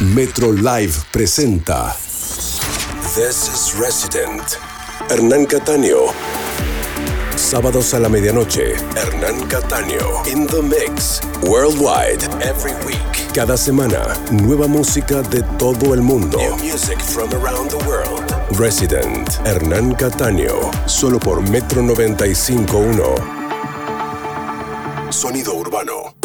Metro Live presenta This is Resident. Hernán Cataño. Sábados a la medianoche, Hernán Cataño. In the Mix. Worldwide. Every week. Cada semana, nueva música de todo el mundo. New music from around the world. Resident. Hernán Cataño. Solo por Metro 95.1. Sonido urbano.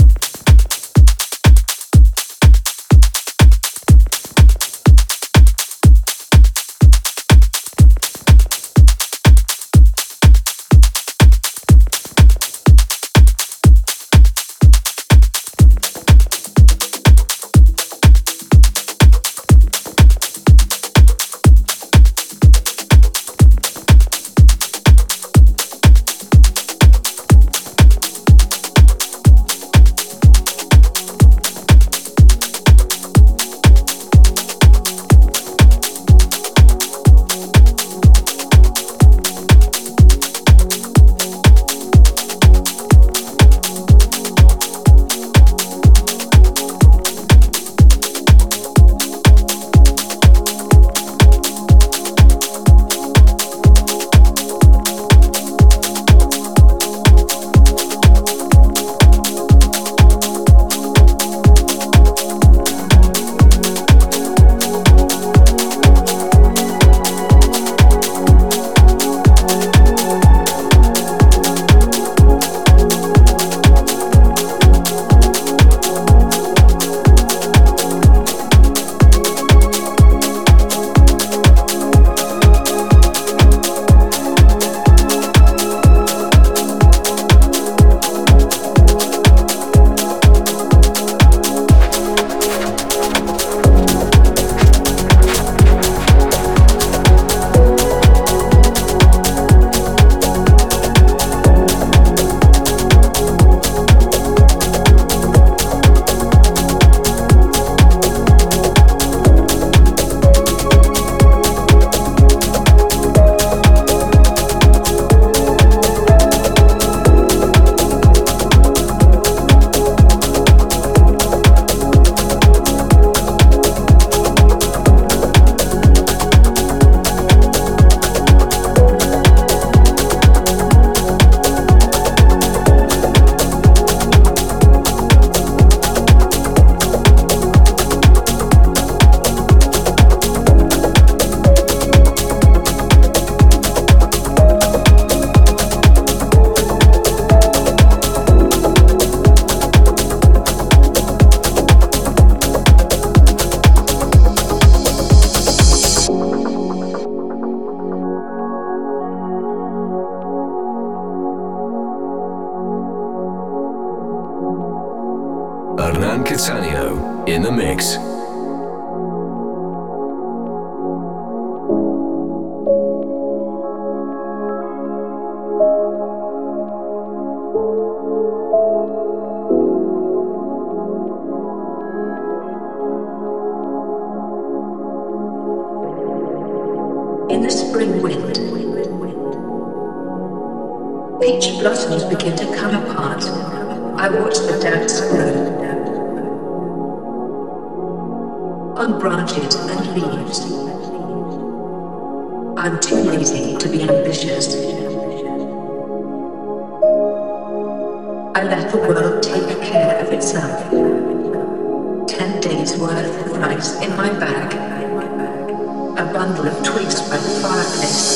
peach blossoms begin to come apart. I watch the dance grow. On branches and leaves. I'm too lazy to be ambitious. I let the world take care of itself. Ten days worth of rice in my bag. A bundle of twigs by the fireplace.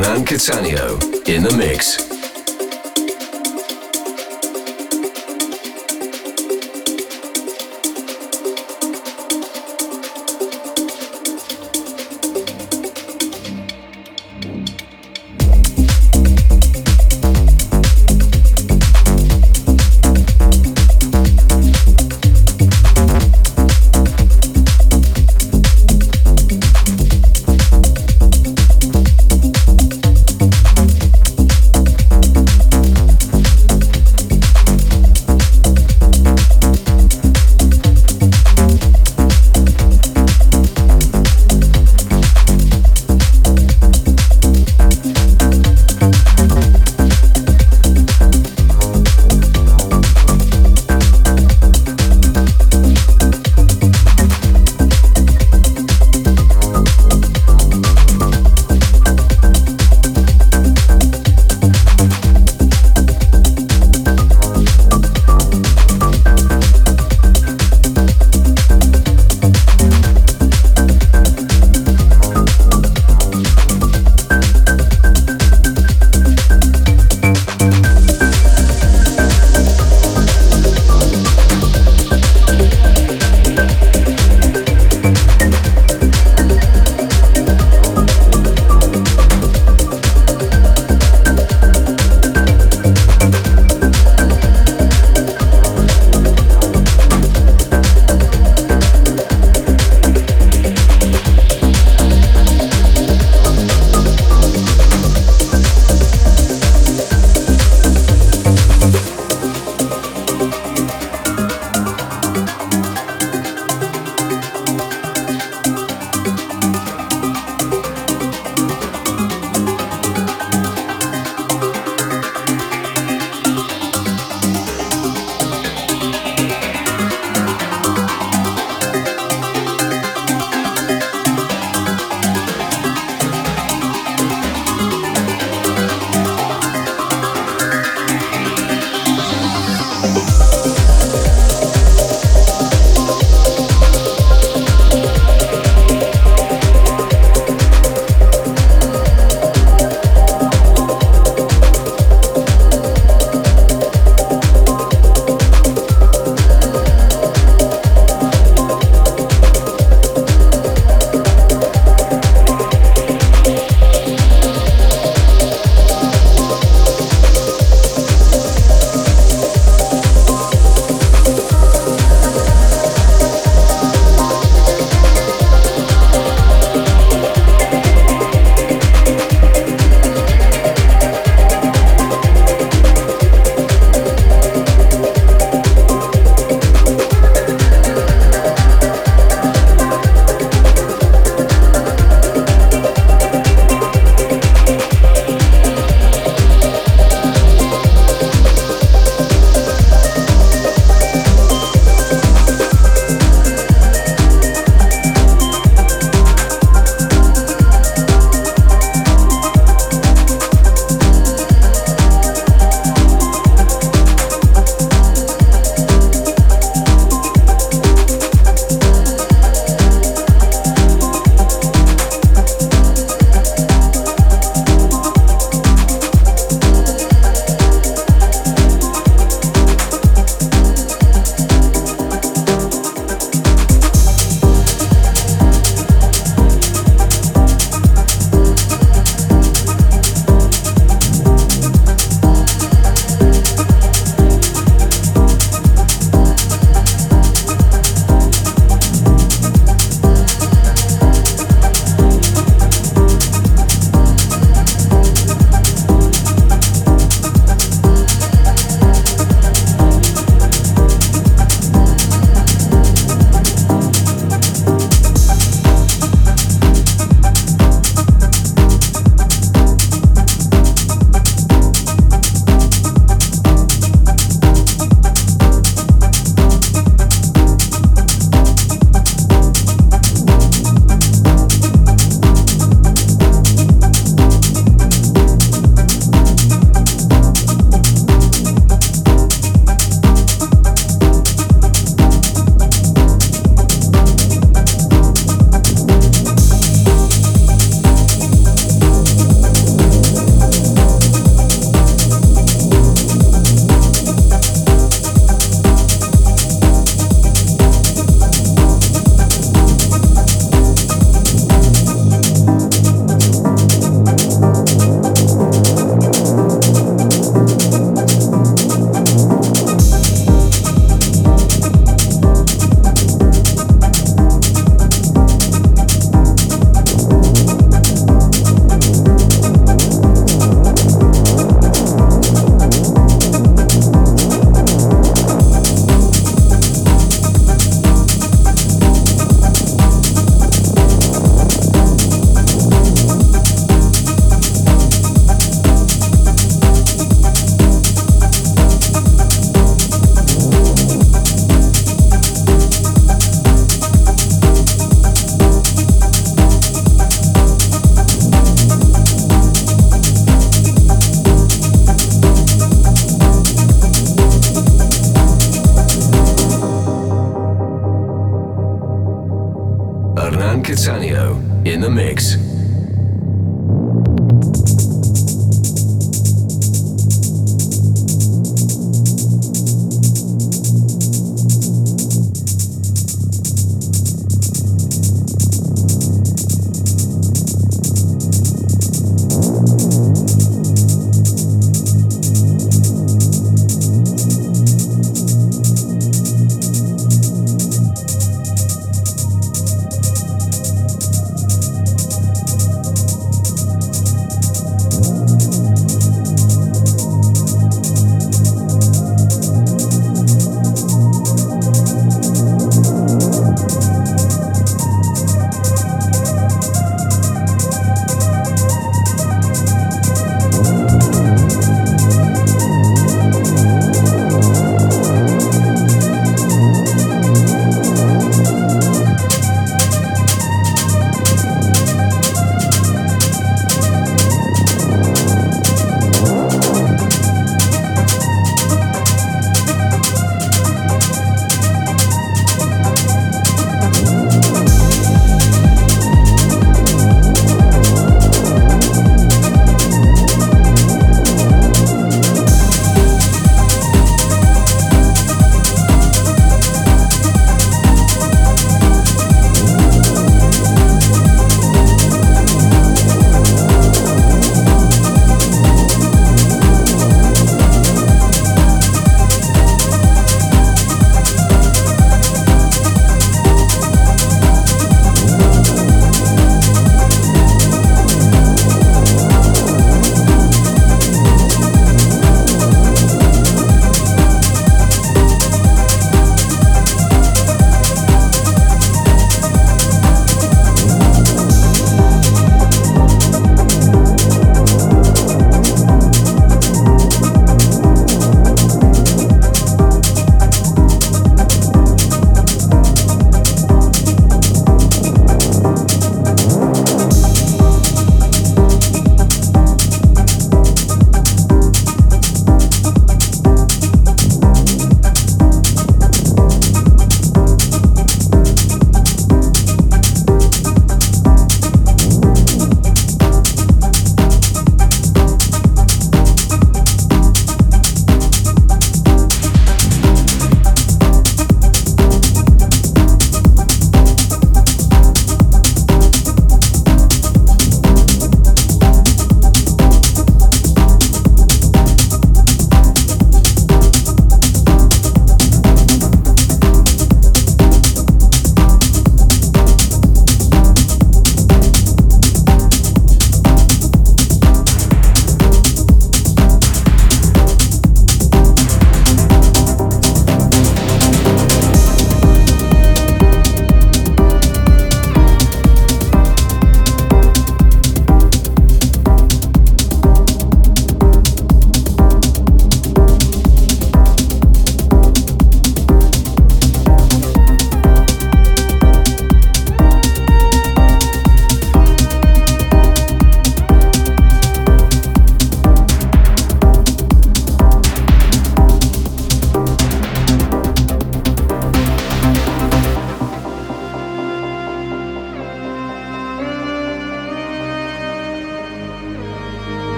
Hernan Cattaneo in the mix.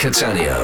Catania.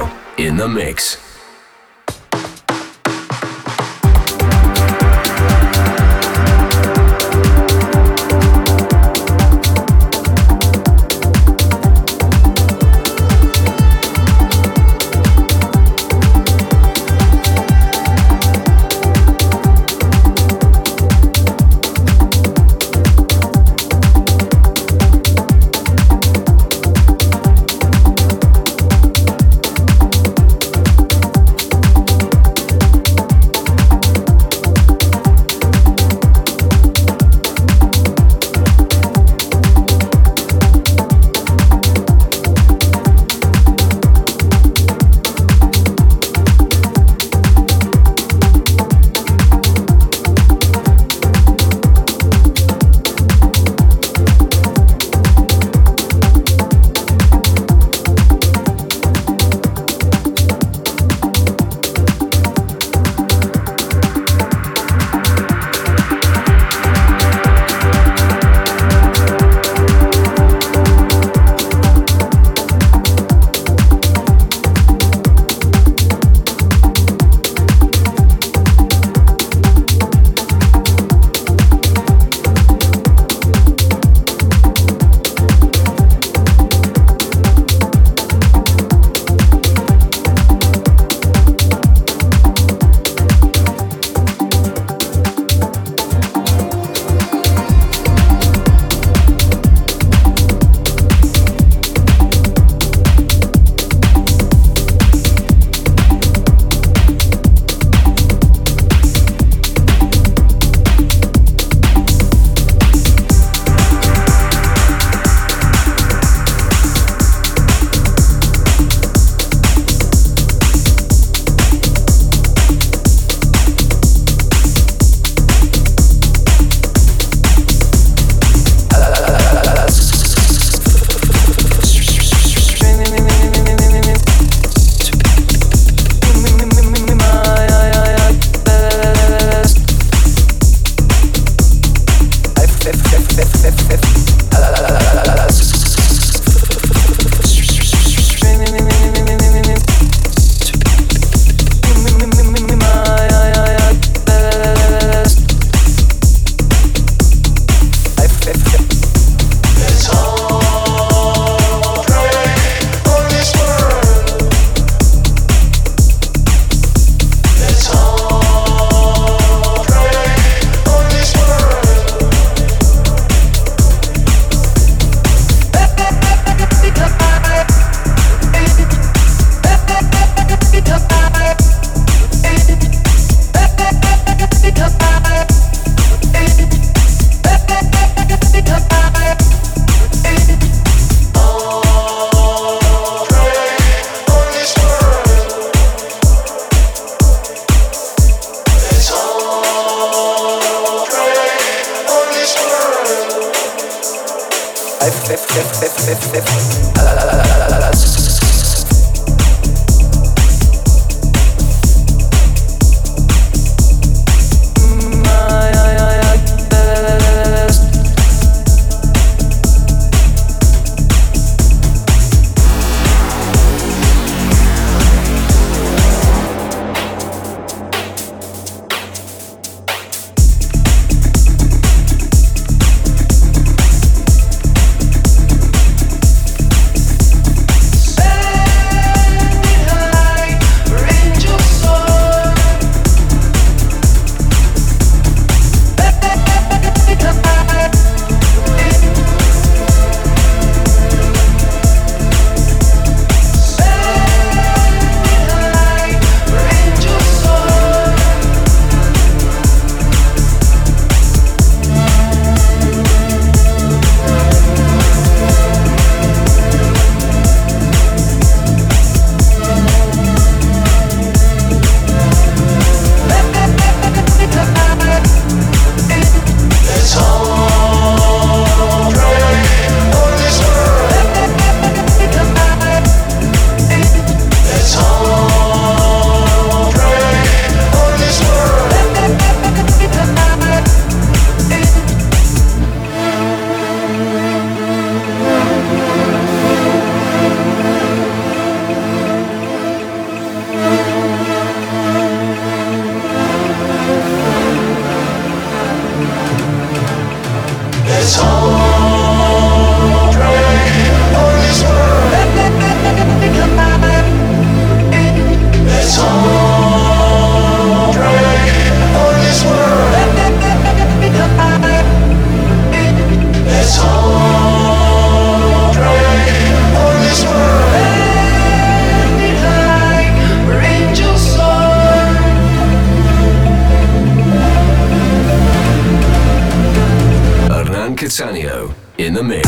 Catania in the mix.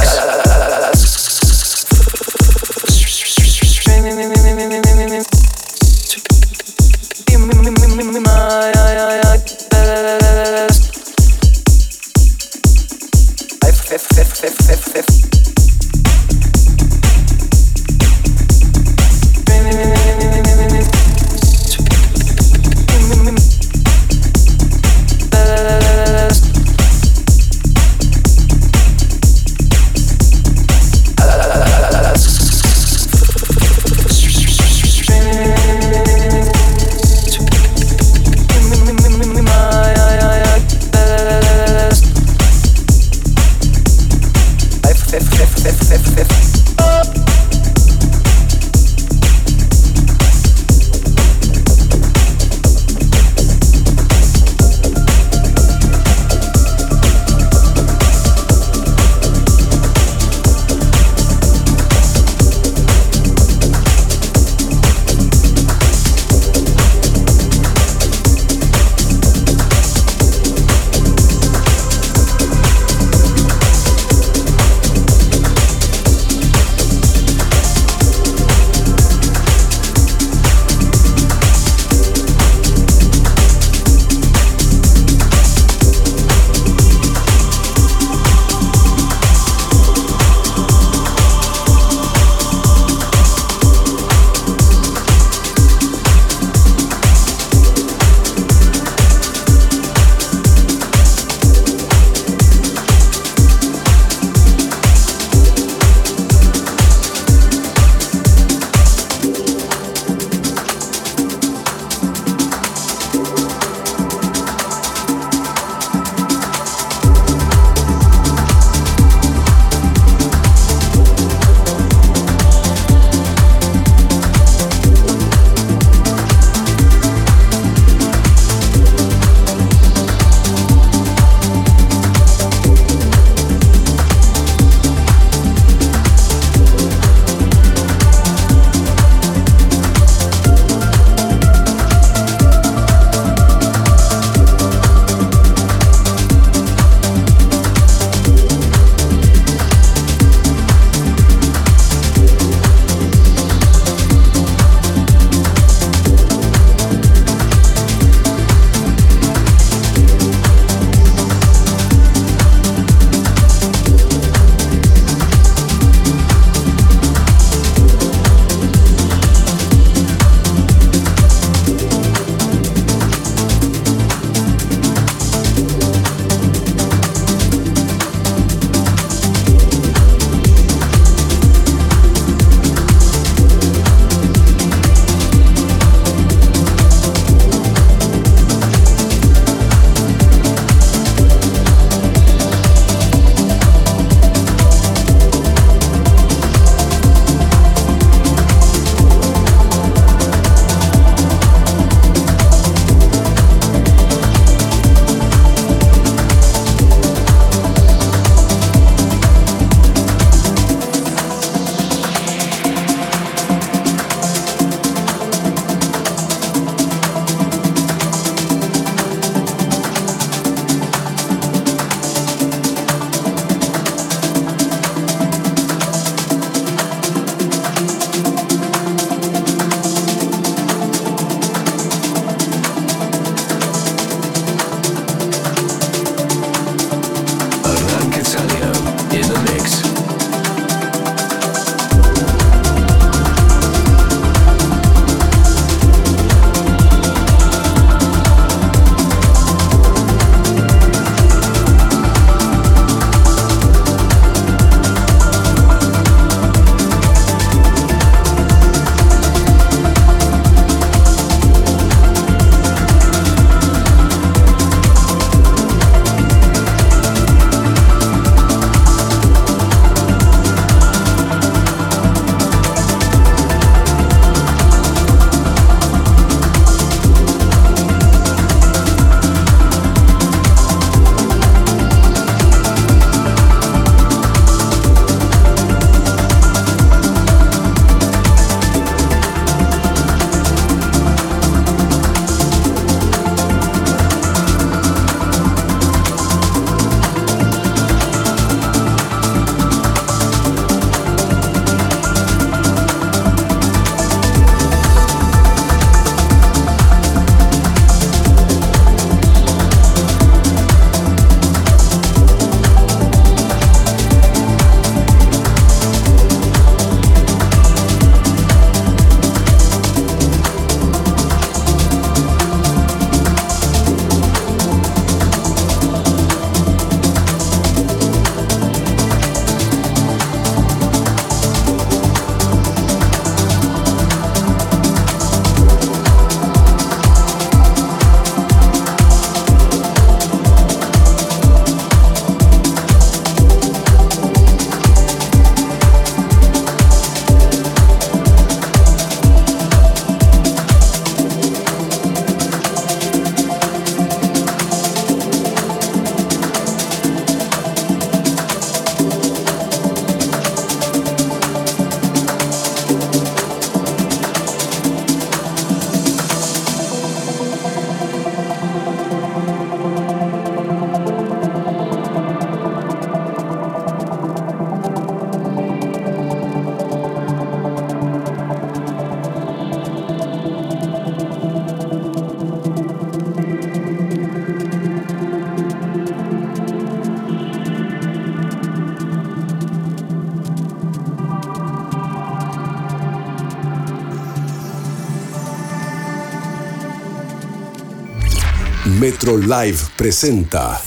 Live presenta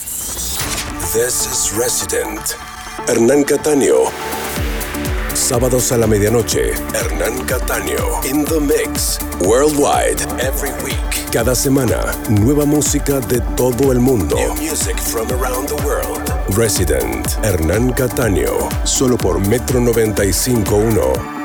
This is Resident. Hernán Cataño. Sábados a la medianoche. Hernán Cataño. In the mix. Worldwide. Every week. Cada semana. Nueva música de todo el mundo. New music from around the world. Resident. Hernán Cataño. Solo por Metro 95.1. Sonido urbano.